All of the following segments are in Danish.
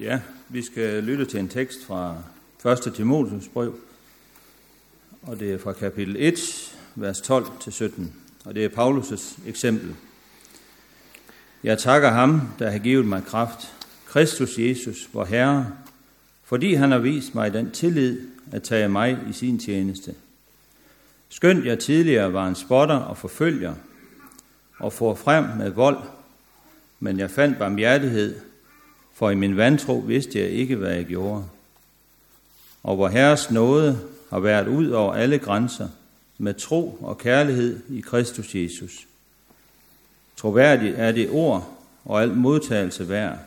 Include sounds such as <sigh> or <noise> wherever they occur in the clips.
Ja, vi skal lytte til en tekst fra 1. Timotheus brev, og det er fra kapitel 1, vers 12-17, og det er Paulus' eksempel. Jeg takker ham, der har givet mig kraft, Kristus Jesus, vor Herre, fordi han har vist mig den tillid at tage mig i sin tjeneste. Skønt jeg tidligere var en spotter og forfølger, og får frem med vold, men jeg fandt barmhjertighed, for i min vantro vidste jeg ikke, hvad jeg gjorde. Og hvor Herres nåde har været ud over alle grænser, med tro og kærlighed i Kristus Jesus. Troværdigt er det ord og alt modtagelse værd.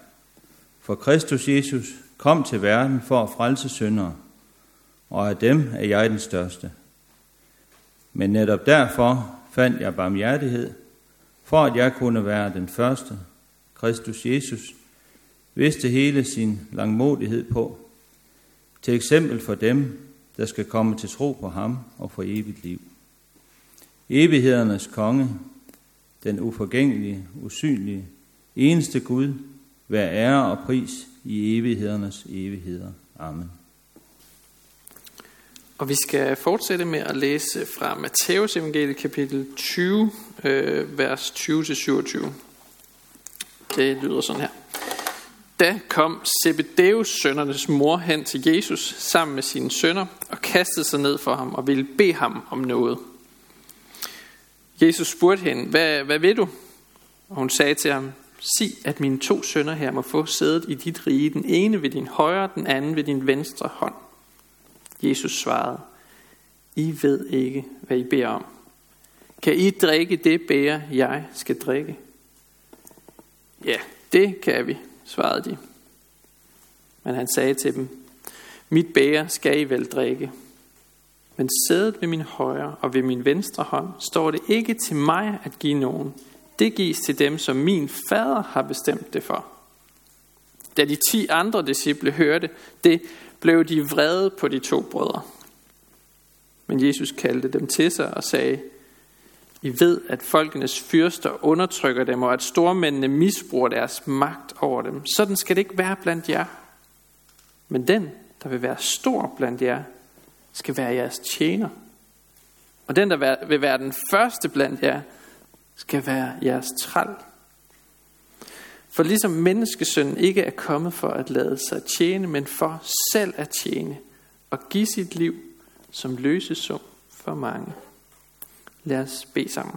For Kristus Jesus kom til verden for at frelse syndere, og af dem er jeg den største. Men netop derfor fandt jeg barmhjertighed, for at jeg kunne være den første, Kristus Jesus, vidste hele sin langmodighed på, til eksempel for dem, der skal komme til tro på ham og få evigt liv. Evighedernes konge, den uforgængelige, usynlige, eneste Gud, vær ære og pris i evighedernes evigheder. Amen. Og vi skal fortsætte med at læse fra Matteus evangeliet kapitel 20, øh, vers 20-27. Det lyder sådan her. Da kom Zebedeus sønnernes mor hen til Jesus sammen med sine sønner og kastede sig ned for ham og ville bede ham om noget. Jesus spurgte hende, hvad, hvad vil du? Og hun sagde til ham, sig at mine to sønner her må få sædet i dit rige, den ene ved din højre, den anden ved din venstre hånd. Jesus svarede, I ved ikke, hvad I beder om. Kan I drikke det bære, jeg skal drikke? Ja, det kan vi, svarede de. Men han sagde til dem, mit bæger skal I vel drikke. Men sædet ved min højre og ved min venstre hånd står det ikke til mig at give nogen. Det gives til dem, som min fader har bestemt det for. Da de ti andre disciple hørte det, blev de vrede på de to brødre. Men Jesus kaldte dem til sig og sagde, i ved, at folkenes fyrster undertrykker dem, og at stormændene misbruger deres magt over dem. Sådan skal det ikke være blandt jer. Men den, der vil være stor blandt jer, skal være jeres tjener. Og den, der vil være den første blandt jer, skal være jeres træl. For ligesom menneskesønnen ikke er kommet for at lade sig tjene, men for selv at tjene og give sit liv som løsesum for mange. Lad os bede sammen.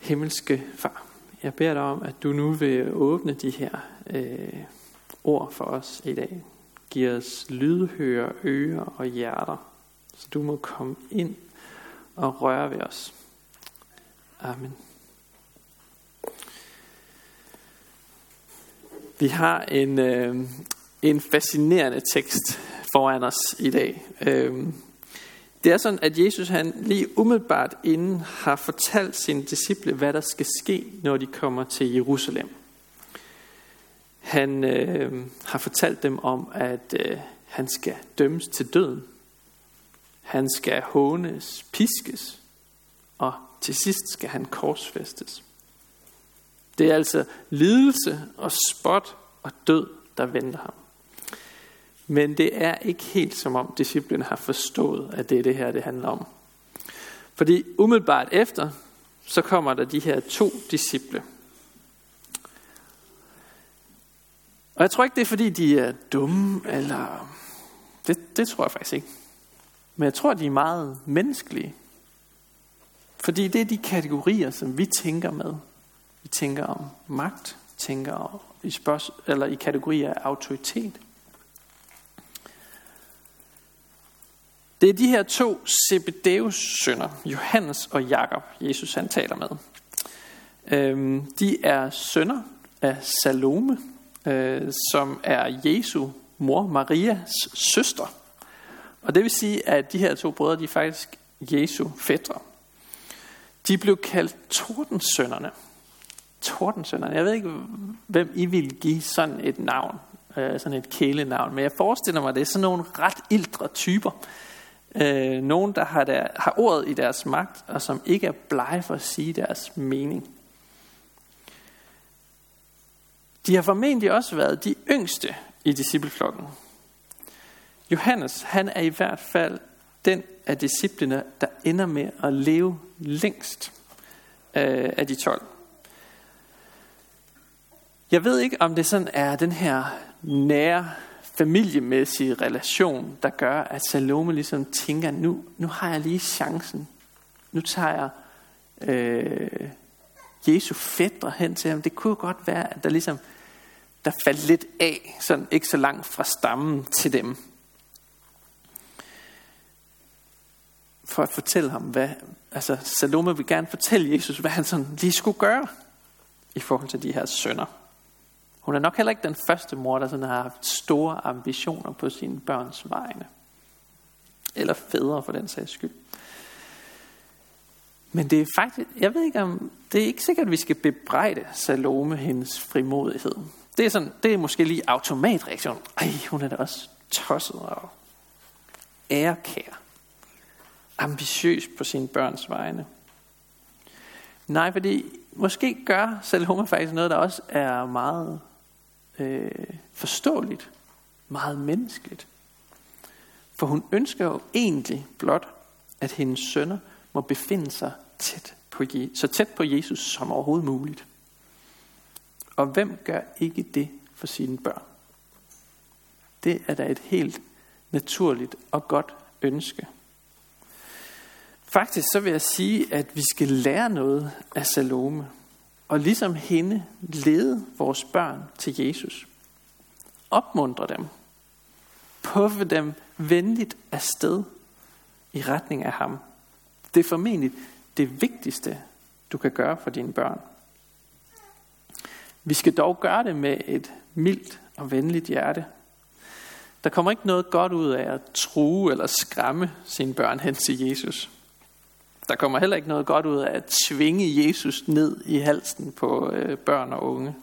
Himmelske Far, jeg beder dig om, at du nu vil åbne de her øh, ord for os i dag. Giv os lydhøre ører og hjerter, så du må komme ind og røre ved os. Amen. Vi har en, øh, en fascinerende tekst foran os i dag. Øh, det er sådan, at Jesus han lige umiddelbart inden har fortalt sine disciple, hvad der skal ske, når de kommer til Jerusalem. Han øh, har fortalt dem om, at øh, han skal dømmes til døden. Han skal hånes, piskes, og til sidst skal han korsfæstes. Det er altså lidelse og spot og død, der venter ham. Men det er ikke helt som om disciplen har forstået, at det er det her, det handler om. Fordi umiddelbart efter, så kommer der de her to disciple. Og jeg tror ikke, det er fordi, de er dumme, eller... Det, det tror jeg faktisk ikke. Men jeg tror, de er meget menneskelige. Fordi det er de kategorier, som vi tænker med. Vi tænker om magt, tænker i, spørg- eller i kategorier af autoritet. Det er de her to Zebedeus sønner, Johannes og Jakob, Jesus han taler med. Øhm, de er sønner af Salome, øh, som er Jesu mor Marias søster. Og det vil sige, at de her to brødre, de er faktisk Jesu fædre. De blev kaldt tordensønnerne. Tordensønnerne. Jeg ved ikke, hvem I vil give sådan et navn, øh, sådan et kælenavn, men jeg forestiller mig, at det er sådan nogle ret ildre typer. Øh, nogen, der har, der har ordet i deres magt, og som ikke er blege for at sige deres mening. De har formentlig også været de yngste i discipleflokken. Johannes, han er i hvert fald den af disciplene, der ender med at leve længst øh, af de 12. Jeg ved ikke, om det sådan er den her nære familiemæssige relation, der gør, at Salome ligesom tænker, nu, nu har jeg lige chancen. Nu tager jeg øh, Jesu fætter hen til ham. Det kunne godt være, at der ligesom der faldt lidt af, sådan ikke så langt fra stammen til dem. For at fortælle ham, hvad, altså Salome vil gerne fortælle Jesus, hvad han sådan lige skulle gøre i forhold til de her sønner. Hun er nok heller ikke den første mor, der sådan har haft store ambitioner på sine børns vegne. Eller fædre for den sags skyld. Men det er faktisk, jeg ved ikke om, det er ikke sikkert, at vi skal bebrejde Salome hendes frimodighed. Det er, sådan, det er måske lige automatreaktion. Ej, hun er da også tosset og ærekær. Ambitiøs på sine børns vegne. Nej, fordi måske gør Salome faktisk noget, der også er meget øh, forståeligt, meget menneskeligt. For hun ønsker jo egentlig blot, at hendes sønner må befinde sig tæt på, så tæt på Jesus som overhovedet muligt. Og hvem gør ikke det for sine børn? Det er da et helt naturligt og godt ønske. Faktisk så vil jeg sige, at vi skal lære noget af Salome, og ligesom hende lede vores børn til Jesus. Opmuntre dem. Puffe dem venligt afsted i retning af ham. Det er formentlig det vigtigste, du kan gøre for dine børn. Vi skal dog gøre det med et mildt og venligt hjerte. Der kommer ikke noget godt ud af at true eller skræmme sine børn hen til Jesus. Der kommer heller ikke noget godt ud af at tvinge Jesus ned i halsen på øh, børn og unge.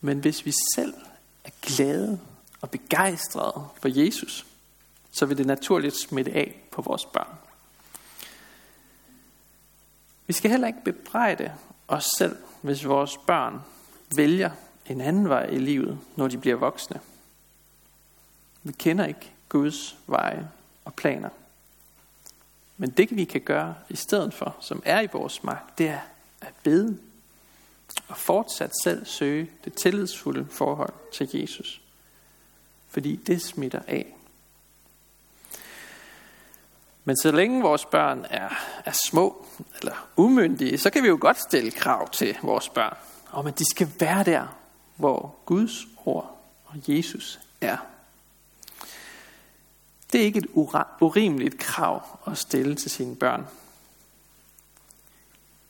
Men hvis vi selv er glade og begejstrede for Jesus, så vil det naturligt smitte af på vores børn. Vi skal heller ikke bebrejde os selv, hvis vores børn vælger en anden vej i livet, når de bliver voksne. Vi kender ikke Guds veje og planer. Men det vi kan gøre i stedet for, som er i vores magt, det er at bede og fortsat selv søge det tillidsfulde forhold til Jesus. Fordi det smitter af. Men så længe vores børn er, er små eller umyndige, så kan vi jo godt stille krav til vores børn om, at de skal være der, hvor Guds ord og Jesus er. Det er ikke et urimeligt krav at stille til sine børn.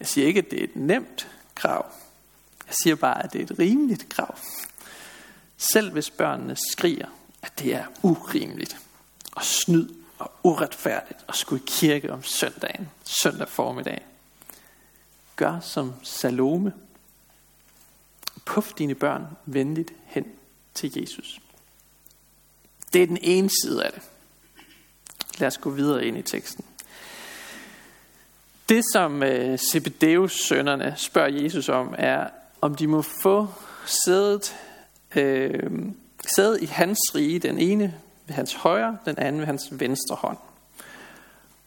Jeg siger ikke, at det er et nemt krav. Jeg siger bare, at det er et rimeligt krav. Selv hvis børnene skriger, at det er urimeligt og snyd og uretfærdigt at skulle i kirke om søndagen, søndag formiddag. Gør som Salome. Puff dine børn venligt hen til Jesus. Det er den ene side af det. Lad os gå videre ind i teksten. Det, som øh, Zebedeus sønnerne spørger Jesus om, er, om de må få sædet, øh, sædet i hans rige, den ene ved hans højre, den anden ved hans venstre hånd.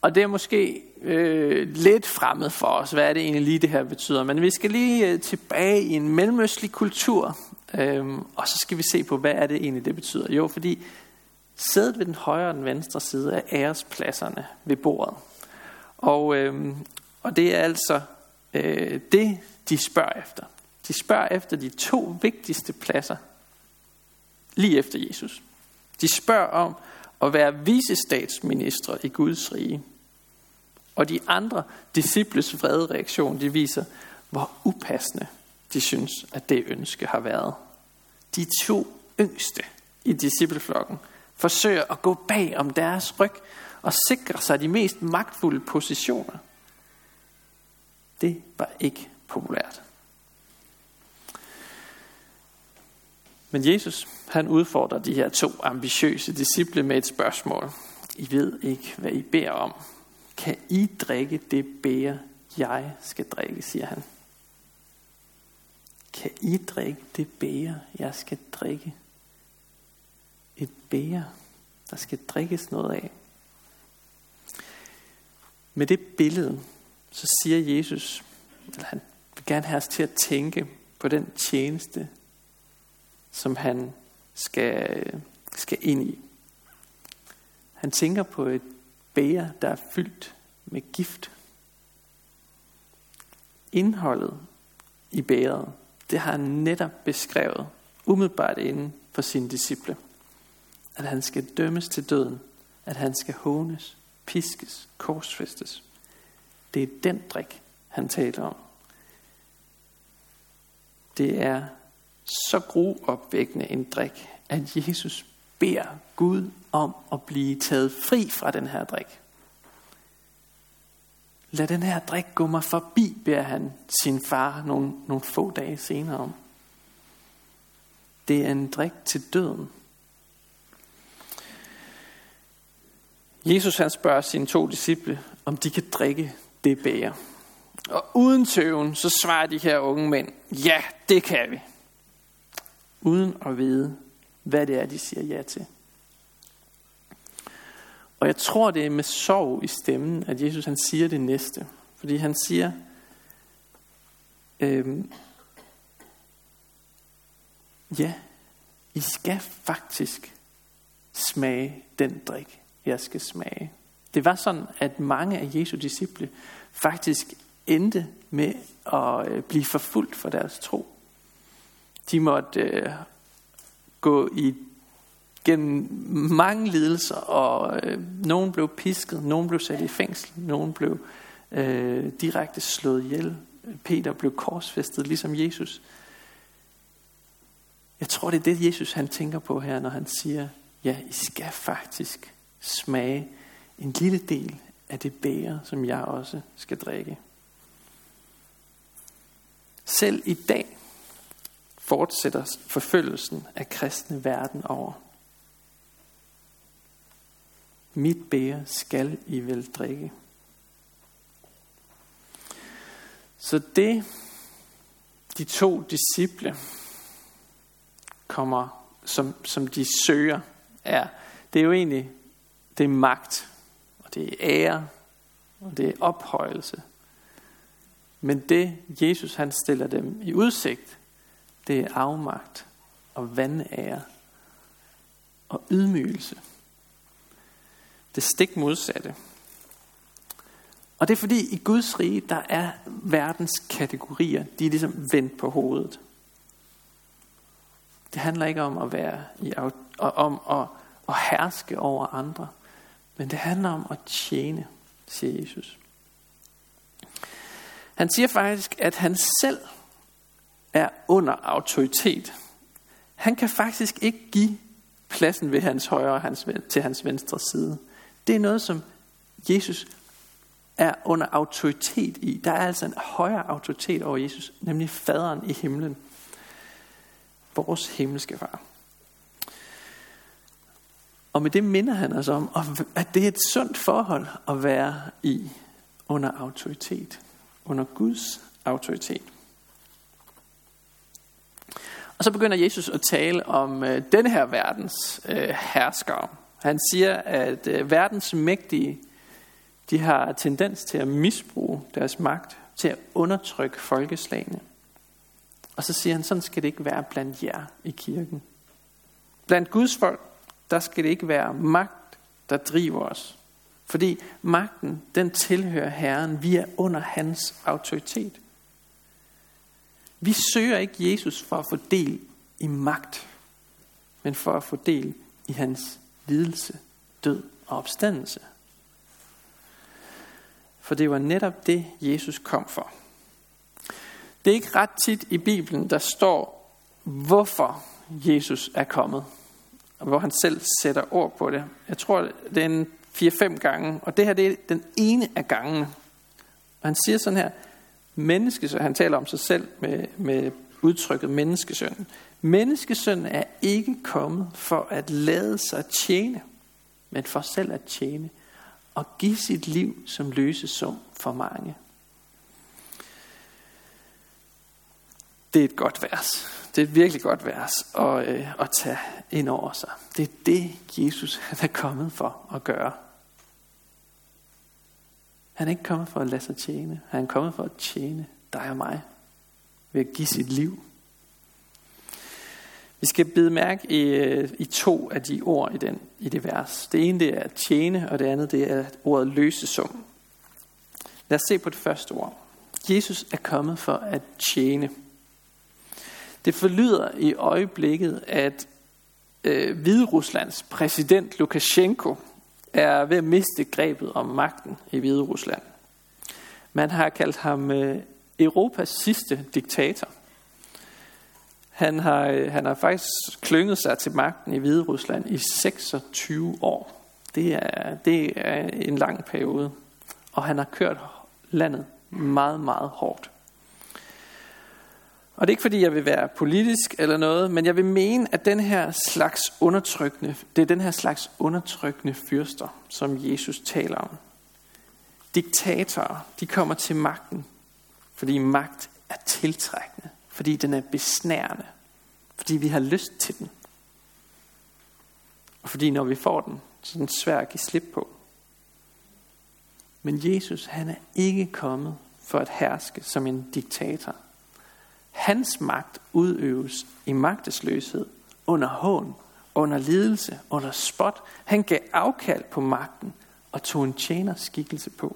Og det er måske øh, lidt fremmed for os, hvad er det egentlig lige det her betyder. Men vi skal lige øh, tilbage i en mellemøstlig kultur, øh, og så skal vi se på, hvad er det egentlig det betyder. Jo, fordi Sædet ved den højre og den venstre side af ærespladserne ved bordet. Og, øh, og det er altså øh, det, de spørger efter. De spørger efter de to vigtigste pladser lige efter Jesus. De spørger om at være visestatsministre i Guds rige. Og de andre disciples vrede reaktion, de viser, hvor upassende de synes, at det ønske har været. De to yngste i discipleflokken forsøger at gå bag om deres ryg og sikre sig de mest magtfulde positioner. Det var ikke populært. Men Jesus, han udfordrer de her to ambitiøse disciple med et spørgsmål. I ved ikke, hvad I beder om. Kan I drikke det bære, jeg skal drikke, siger han. kan I drikke det bære, jeg skal drikke? Et bære, der skal drikkes noget af. Med det billede, så siger Jesus, at han vil gerne have os til at tænke på den tjeneste, som han skal, skal ind i. Han tænker på et bære, der er fyldt med gift. Indholdet i bæret, det har han netop beskrevet umiddelbart inden for sine disciple. At han skal dømmes til døden, at han skal hånes, piskes, korsfæstes. Det er den drik, han taler om. Det er så gruopvækkende en drik, at Jesus beder Gud om at blive taget fri fra den her drik. Lad den her drik gå mig forbi, beder han sin far nogle, nogle få dage senere om. Det er en drik til døden. Jesus han spørger sine to disciple, om de kan drikke det bære. Og uden tøven, så svarer de her unge mænd, ja, det kan vi. Uden at vide, hvad det er, de siger ja til. Og jeg tror, det er med sorg i stemmen, at Jesus han siger det næste. Fordi han siger, øhm, ja, I skal faktisk smage den drik, jeg skal smage. Det var sådan, at mange af Jesu disciple faktisk endte med at øh, blive forfulgt for deres tro. De måtte øh, gå i gennem mange lidelser, og øh, nogen blev pisket, nogen blev sat i fængsel, nogen blev øh, direkte slået ihjel. Peter blev korsfæstet, ligesom Jesus. Jeg tror, det er det, Jesus han tænker på her, når han siger, ja, I skal faktisk smage en lille del af det bære, som jeg også skal drikke. Selv i dag fortsætter forfølgelsen af kristne verden over. Mit bære skal I vel drikke. Så det, de to disciple kommer, som, som de søger, er, det er jo egentlig, det er magt, og det er ære, og det er ophøjelse. Men det, Jesus han stiller dem i udsigt, det er afmagt og vandære og ydmygelse. Det stik modsatte. Og det er fordi i Guds rige, der er verdens kategorier, de er ligesom vendt på hovedet. Det handler ikke om at være i, om at, at herske over andre, men det handler om at tjene, siger Jesus. Han siger faktisk, at han selv er under autoritet. Han kan faktisk ikke give pladsen ved hans højre hans, til hans venstre side. Det er noget, som Jesus er under autoritet i. Der er altså en højere autoritet over Jesus, nemlig faderen i himlen. Vores himmelske far. Og med det minder han os om, at det er et sundt forhold at være i under autoritet. Under Guds autoritet. Og så begynder Jesus at tale om øh, denne her verdens øh, herskere. Han siger, at øh, verdens mægtige, de har tendens til at misbruge deres magt til at undertrykke folkeslagene. Og så siger han, sådan skal det ikke være blandt jer i kirken. Blandt Guds folk, der skal det ikke være magt, der driver os. Fordi magten, den tilhører Herren. Vi er under hans autoritet. Vi søger ikke Jesus for at få del i magt, men for at få del i hans lidelse, død og opstandelse. For det var netop det, Jesus kom for. Det er ikke ret tit i Bibelen, der står, hvorfor Jesus er kommet. Og hvor han selv sætter ord på det. Jeg tror, det er en 4-5 gange. Og det her det er den ene af gangene. Og han siger sådan her, menneskesøn, han taler om sig selv med, med udtrykket menneskesøn. Menneskesøn er ikke kommet for at lade sig tjene, men for selv at tjene og give sit liv som løsesum for mange. Det er et godt vers. Det er et virkelig godt vers at, øh, at tage ind over sig. Det er det, Jesus <laughs> han er kommet for at gøre. Han er ikke kommet for at lade sig tjene. Han er kommet for at tjene dig og mig ved at give sit liv. Vi skal bide mærke i, øh, i to af de ord i, den, i det vers. Det ene det er at tjene, og det andet det er ordet løsesum. Lad os se på det første ord. Jesus er kommet for at tjene. Det forlyder i øjeblikket, at øh, Hvide Ruslands præsident Lukashenko er ved at miste grebet om magten i Hvide Rusland. Man har kaldt ham øh, Europas sidste diktator. Han har, øh, han har faktisk klynget sig til magten i Hvide Rusland i 26 år. Det er, det er en lang periode. Og han har kørt landet meget, meget hårdt. Og det er ikke fordi, jeg vil være politisk eller noget, men jeg vil mene, at den her slags undertrykkende, det er den her slags undertrykkende fyrster, som Jesus taler om. Diktatorer, de kommer til magten, fordi magt er tiltrækkende, fordi den er besnærende, fordi vi har lyst til den. Og fordi når vi får den, så er den svær at give slip på. Men Jesus, han er ikke kommet for at herske som en diktator. Hans magt udøves i magtesløshed, under hån, under lidelse, under spot. Han gav afkald på magten og tog en tjener skikkelse på.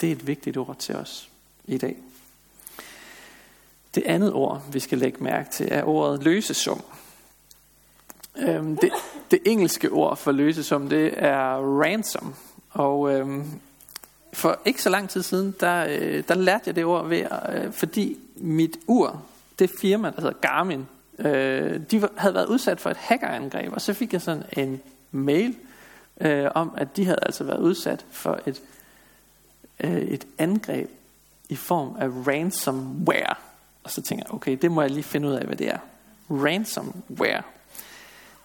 Det er et vigtigt ord til os i dag. Det andet ord, vi skal lægge mærke til, er ordet løsesum. Øhm, det, det engelske ord for løsesum, det er ransom. Og øhm, for ikke så lang tid siden, der, øh, der lærte jeg det ord ved, øh, fordi mit ur, det firma, der hedder Garmin, øh, de havde været udsat for et hackerangreb, og så fik jeg sådan en mail øh, om, at de havde altså været udsat for et, øh, et angreb i form af ransomware. Og så tænker jeg, okay, det må jeg lige finde ud af, hvad det er. Ransomware.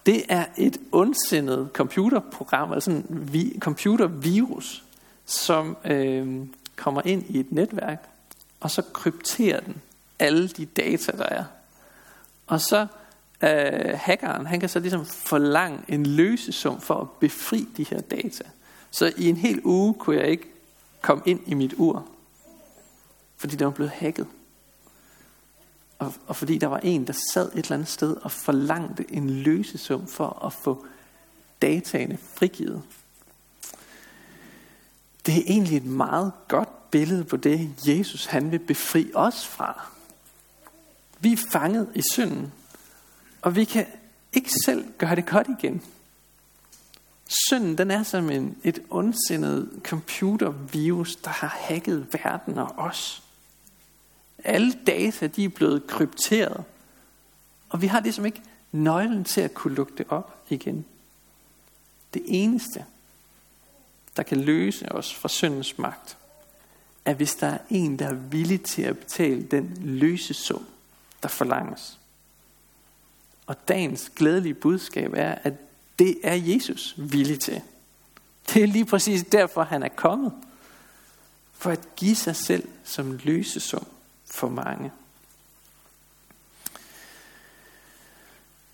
Det er et ondsindet computerprogram, altså en vi, computervirus, som øh, kommer ind i et netværk, og så krypterer den alle de data, der er. Og så øh, hackeren, han kan så ligesom forlange en løsesum for at befri de her data. Så i en hel uge kunne jeg ikke komme ind i mit ur, fordi det var blevet hacket. Og, og fordi der var en, der sad et eller andet sted og forlangte en løsesum for at få dataene frigivet. Det er egentlig et meget godt billede på det, Jesus han vil befri os fra. Vi er fanget i synden, og vi kan ikke selv gøre det godt igen. Synden den er som en, et ondsindet computervirus, der har hacket verden og os. Alle data de er blevet krypteret, og vi har ligesom ikke nøglen til at kunne lukke det op igen. Det eneste, der kan løse os fra syndens magt, er hvis der er en, der er villig til at betale den løsesum, der forlanges. Og dagens glædelige budskab er, at det er Jesus villig til. Det er lige præcis derfor, han er kommet. For at give sig selv som løsesum for mange.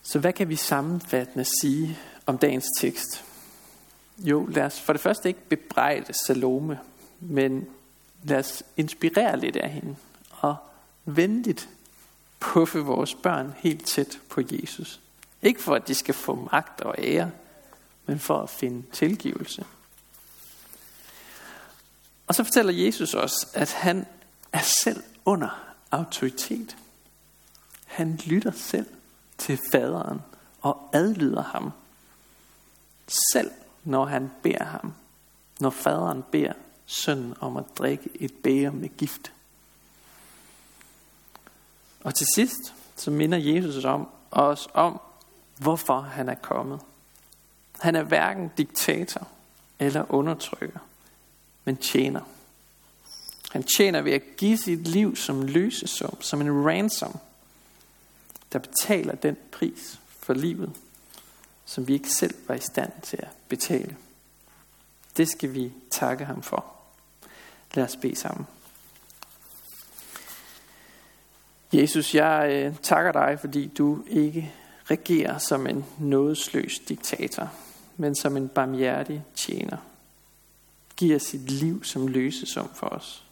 Så hvad kan vi sammenfattende sige om dagens tekst? Jo, lad os for det første ikke bebrejde Salome, men lad os inspirere lidt af hende og venligt puffe vores børn helt tæt på Jesus. Ikke for at de skal få magt og ære, men for at finde tilgivelse. Og så fortæller Jesus os, at han er selv under autoritet. Han lytter selv til faderen og adlyder ham. Selv når han beder ham. Når faderen beder sønnen om at drikke et bæger med gift. Og til sidst, så minder Jesus om, os om, hvorfor han er kommet. Han er hverken diktator eller undertrykker, men tjener. Han tjener ved at give sit liv som løsesum, som en ransom, der betaler den pris for livet, som vi ikke selv var i stand til at betale. Det skal vi takke ham for. Lad os bede sammen. Jesus, jeg øh, takker dig, fordi du ikke regerer som en nådesløs diktator, men som en barmhjertig tjener. Giv os sit liv som løsesum for os.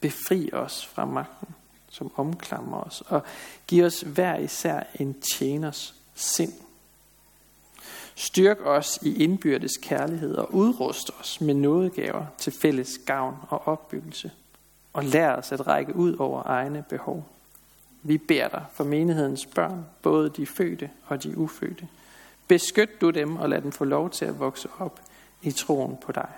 Befri os fra magten, som omklamrer os, og giv os hver især en tjeners sind. Styrk os i indbyrdes kærlighed og udrust os med nådegaver til fælles gavn og opbyggelse, og lær os at række ud over egne behov. Vi beder dig for menighedens børn, både de fødte og de ufødte. Beskyt du dem og lad dem få lov til at vokse op i troen på dig.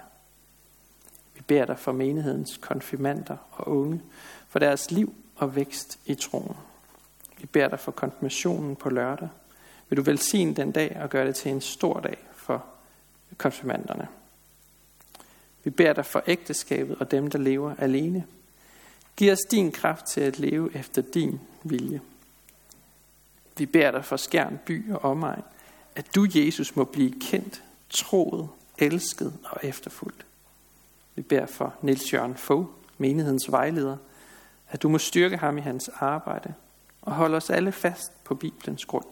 Vi beder dig for menighedens konfirmander og unge, for deres liv og vækst i troen. Vi beder dig for konfirmationen på lørdag. Vil du velsigne den dag og gøre det til en stor dag for konfirmanderne. Vi beder dig for ægteskabet og dem, der lever alene. Giv os din kraft til at leve efter din vilje. Vi beder dig for skærn by og omegn, at du, Jesus, må blive kendt, troet, elsket og efterfulgt. Vi beder for Niels Jørgen Fogh, menighedens vejleder, at du må styrke ham i hans arbejde og holde os alle fast på Bibelens grund.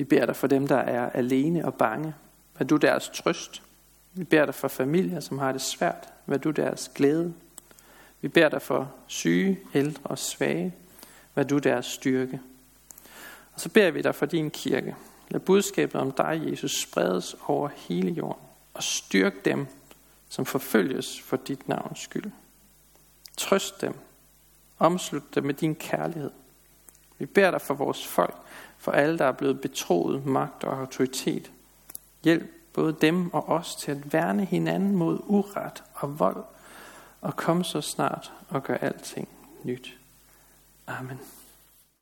Vi beder dig for dem, der er alene og bange. Vær du deres trøst. Vi beder dig for familier, som har det svært. Vær du deres glæde. Vi beder dig for syge, ældre og svage. Vær du deres styrke. Og så beder vi dig for din kirke. Lad budskabet om dig, Jesus, spredes over hele jorden. Og styrk dem, som forfølges for dit navns skyld. Trøst dem. Omslut dem med din kærlighed. Vi beder dig for vores folk, for alle, der er blevet betroet magt og autoritet. Hjælp både dem og os til at værne hinanden mod uret og vold, og kom så snart og gør alting nyt. Amen.